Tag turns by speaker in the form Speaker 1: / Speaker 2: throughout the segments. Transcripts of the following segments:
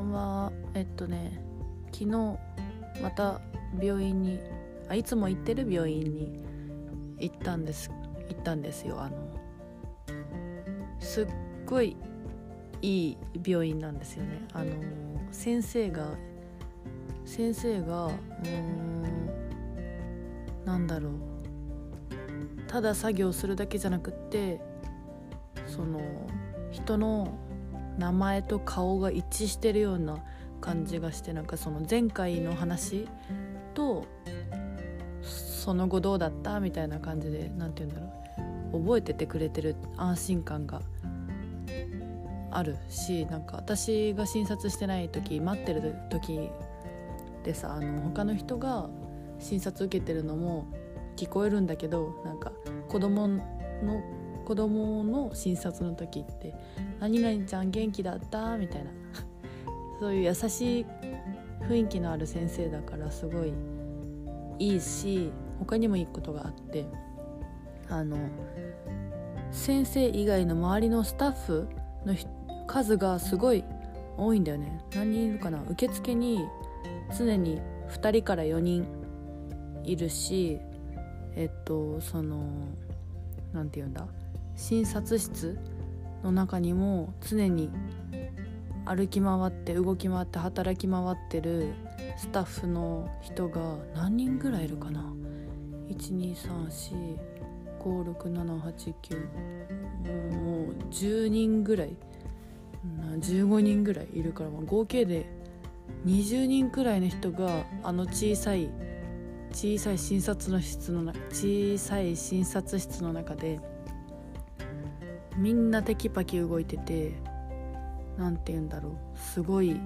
Speaker 1: んはえっとね昨日また病院にあいつも行ってる病院に行ったんです行ったんですよ。あのすっごいいい病院なんですよね。あの先生が先生がうーんなんだろう。ただ作業するだけじゃなくってその人の名前と顔が一致してるような感じがしてなんかその前回の話とその後どうだったみたいな感じで何て言うんだろう。覚えててくれてる安心感があるしなんか私が診察してない時待ってる時でさあの他の人が診察受けてるのも聞こえるんだけどなんか子供の子供の診察の時って「何々ちゃん元気だった?」みたいな。そういう優しい雰囲気のある先生だからすごいいいし他にもいいことがあって。あの先生以外の周りのスタッフの数がすごい多いんだよね。何人いるかな？受付に常に2人から4人いるしえっとその何て言うんだ？診察室の中にも常に歩き回って動き回って働き回ってるスタッフの人が何人ぐらいいるかな？123456789もう10人ぐらい。15人ぐらいいるから合計で20人くらいの人があの小さい小さい診察の室の小さい診察室の中でみんなテキパキ動いてて何て言うんだろう。すごい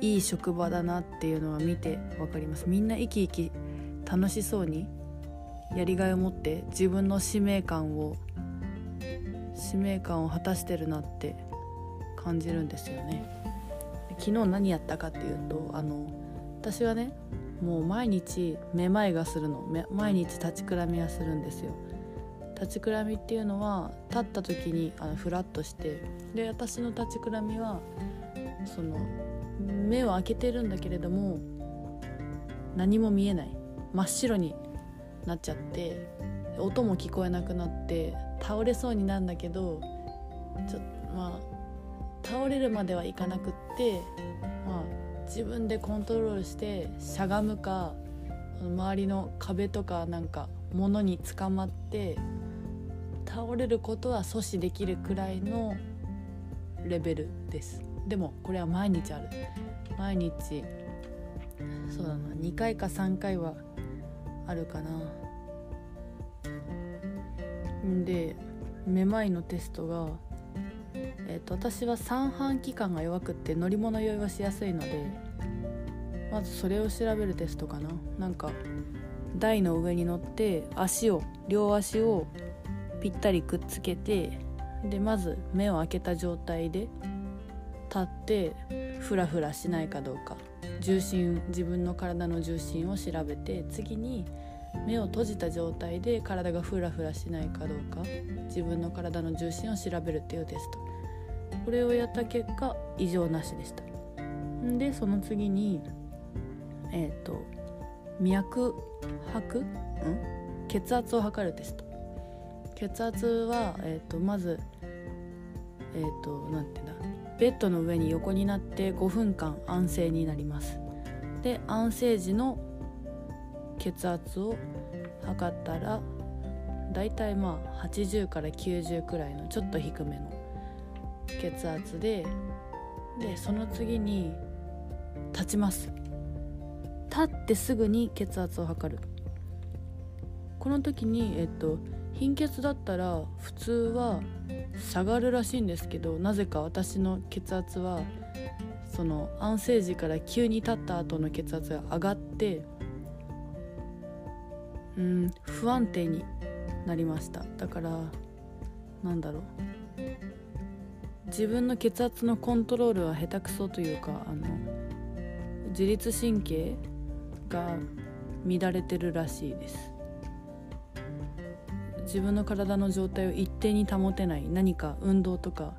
Speaker 1: いい職場だなっていうのは見て分かります。みんな生き生き楽しそうにやりがいを持って自分の使命感を使命感を果たしてるなって感じるんですよね。昨日何やったかっていうとあの私はねもう毎日めまいがするの。毎日立ちくらみはするんですよ。立ちくらみっていうのは立った時にあのフラッとしてで私の立ちくらみはその目を開けてるんだけれども何も見えない。真っ白になっちゃって音も聞こえなくなって倒れそうになるんだけどちょまあ倒れるまではいかなくってまあ自分でコントロールしてしゃがむか周りの壁とかなんか物につかまって倒れることは阻止できるくらいのレベルです。でもこれは毎日ある。毎日そうだな。2回か3回はあるかな。でめまいのテストが、えーと、私は三半規管が弱くって乗り物酔いはしやすいのでまずそれを調べるテストかな。なんか台の上に乗って足を両足をぴったりくっつけてでまず目を開けた状態で立ってフラフラしないかどうか。重心自分の体の重心を調べて次に目を閉じた状態で体がフラフラしないかどうか。自分の体の重心を調べるっていうテスト。これをやった結果異常なしでした。でその次にえっ、ー、と脈拍？ん？血圧を測るテスト。血圧は、えーと、まずえっ、ー、と何て言うんだ？ベッドの上に横になって5分間安静になります。で安静時の血圧を測ったらだいたいまあ80から90くらいのちょっと低めの血圧ででその次に立ちます。立ってすぐに血圧を測る。この時にえっと貧血だったら普通は下がるらしいんですけどなぜか私の血圧はその安静時から急に立った後の血圧が上がってうん不安定になりました。だからなんだろう。自分の血圧のコントロールは下手くそというかあの自律神経が乱れてるらしいです。自分の体の状態を一定に保てない何か運動とか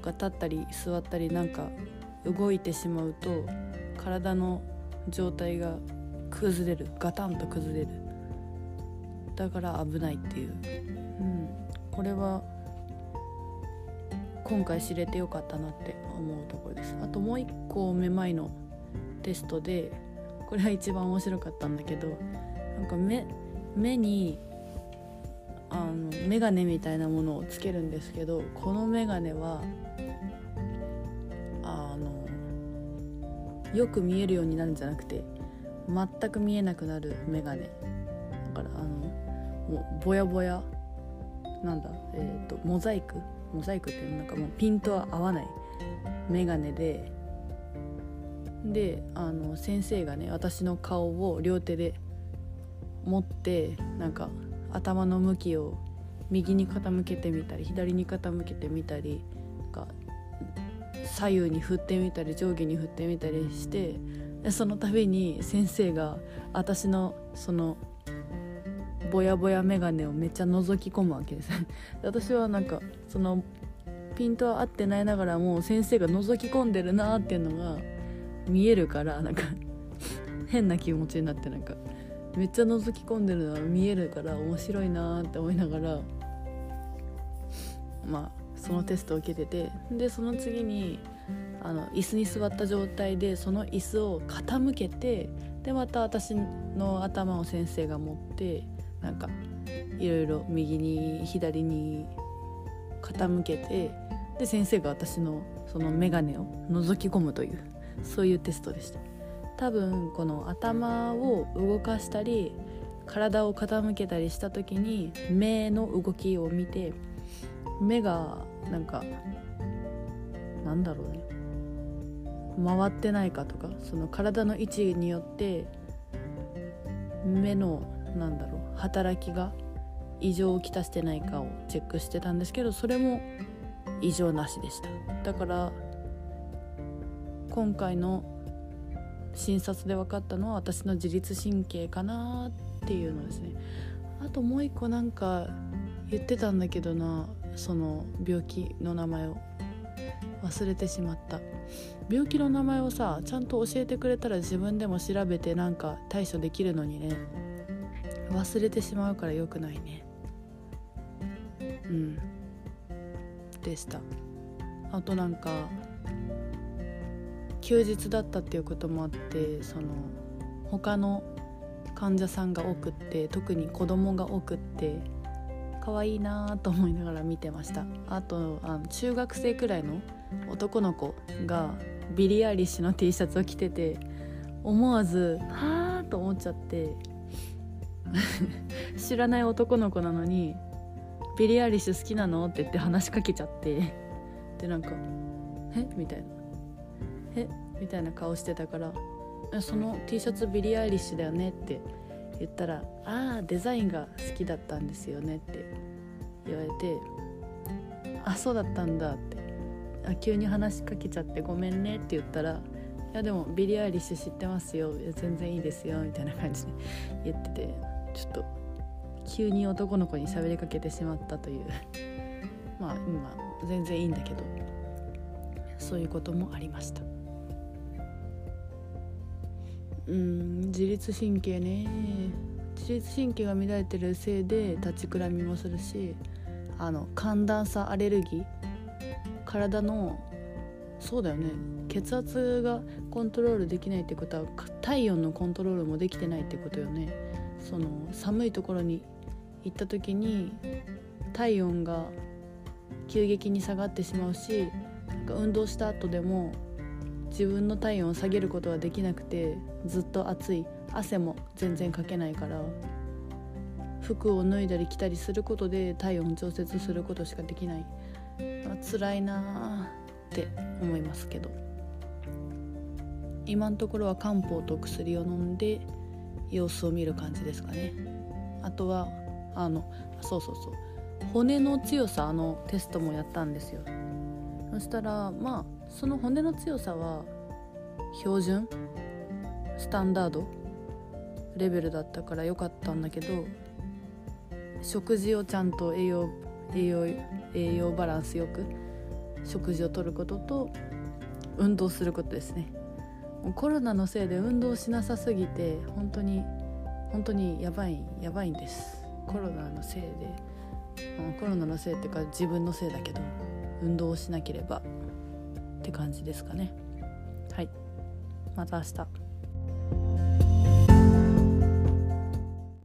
Speaker 1: か立ったり座ったりなんか動いてしまうと体の状態が崩れる。ガタンと崩れる。だから危ないっていう、うん、これは今回知れてよかったなって思うところです。あともう一個めまいのテストでこれは一番面白かったんだけどなんか目目にあの眼鏡みたいなものをつけるんですけどこの眼鏡はあのよく見えるようになるんじゃなくて全く見えなくなる眼鏡だからあのもうぼやぼやなんだえっ、ー、とモザイク？モザイクっていうなんかもうピントは合わない眼鏡でであの先生がね私の顔を両手で持ってなんか頭の向きを右に傾けてみたり左に傾けてみたりか左右に振ってみたり上下に振ってみたりしてその度に先生が私のそのぼやぼや眼鏡をめっちゃ覗き込むわけです。私はなんかそのピントは合ってないながらも先生が覗き込んでるなっていうのが見えるからなんか変な気持ちになってなんかめっちゃ覗き込んでるのが見えるから面白いなって思いながらまあそのテストを受けててでその次にあの椅子に座った状態でその椅子を傾けてでまた私の頭を先生が持ってなんかいろいろ右に左に傾けてで先生が私のその眼鏡を覗き込むというそういうテストでした。多分この頭を動かしたり体を傾けたりした時に目の動きを見て目がなんかなんだろうね。回ってないかとかその体の位置によって目のなんだろう働きが異常をきたしてないかをチェックしてたんですけどそれも異常なしでした。だから今回の診察で分かったのは私の自律神経かなっていうのですね。あともう一個なんか言ってたんだけどなその病気の名前を忘れてしまった。病気の名前をさちゃんと教えてくれたら自分でも調べてなんか対処できるのにね。忘れてしまうから良くないね。うん。でした。あとなんか休日だったっていうこともあってその他の患者さんが多くって特に子供が多くって可愛いなと思いながら見てました。あとあの中学生くらいの男の子がビリー・アイリッシュの T シャツを着てて思わず「はあ」と思っちゃって 知らない男の子なのに「ビリー・アイリッシュ好きなの?」って言って話しかけちゃってでなんか「え？みたいな。え？みたいな顔してたから「その T シャツビリー・アイリッシュだよね」って言ったら「ああデザインが好きだったんですよね」って言われて「あそうだったんだ」ってあ急に話しかけちゃってごめんね？って言ったら「いやでもビリー・アイリッシュ知ってますよ。全然いいですよ」みたいな感じで言っててちょっと急に男の子に喋りかけてしまったという。まあ今全然いいんだけど。そういうこともありました。うん自律神経ね。自律神経が乱れてるせいで立ちくらみもするしあの寒暖差アレルギー。体のそうだよね。血圧がコントロールできないってことは体温のコントロールもできてないってことよね。その寒いところに行った時に体温が急激に下がってしまうし運動した後でも自分の体温を下げることはできなくてずっと暑い。汗も全然かけないから。服を脱いだり着たりすることで体温調節することしかできない、まあ、辛いなって思いますけど。今のところは漢方と薬を飲んで様子を見る感じですかね。あとはあのそうそうそう。骨の強さのテストもやったんですよ。そしたらまあその骨の強さは標準？スタンダードレベルだったから良かったんだけど食事をちゃんと栄養栄養栄養バランスよく食事をとることと運動することですね。コロナのせいで運動しなさすぎて本当に本当にやばいやばいんです。コロナのせいで。コロナのせいっていうか自分のせいだけど。運動をしなければって感じですかね。はい。また明日。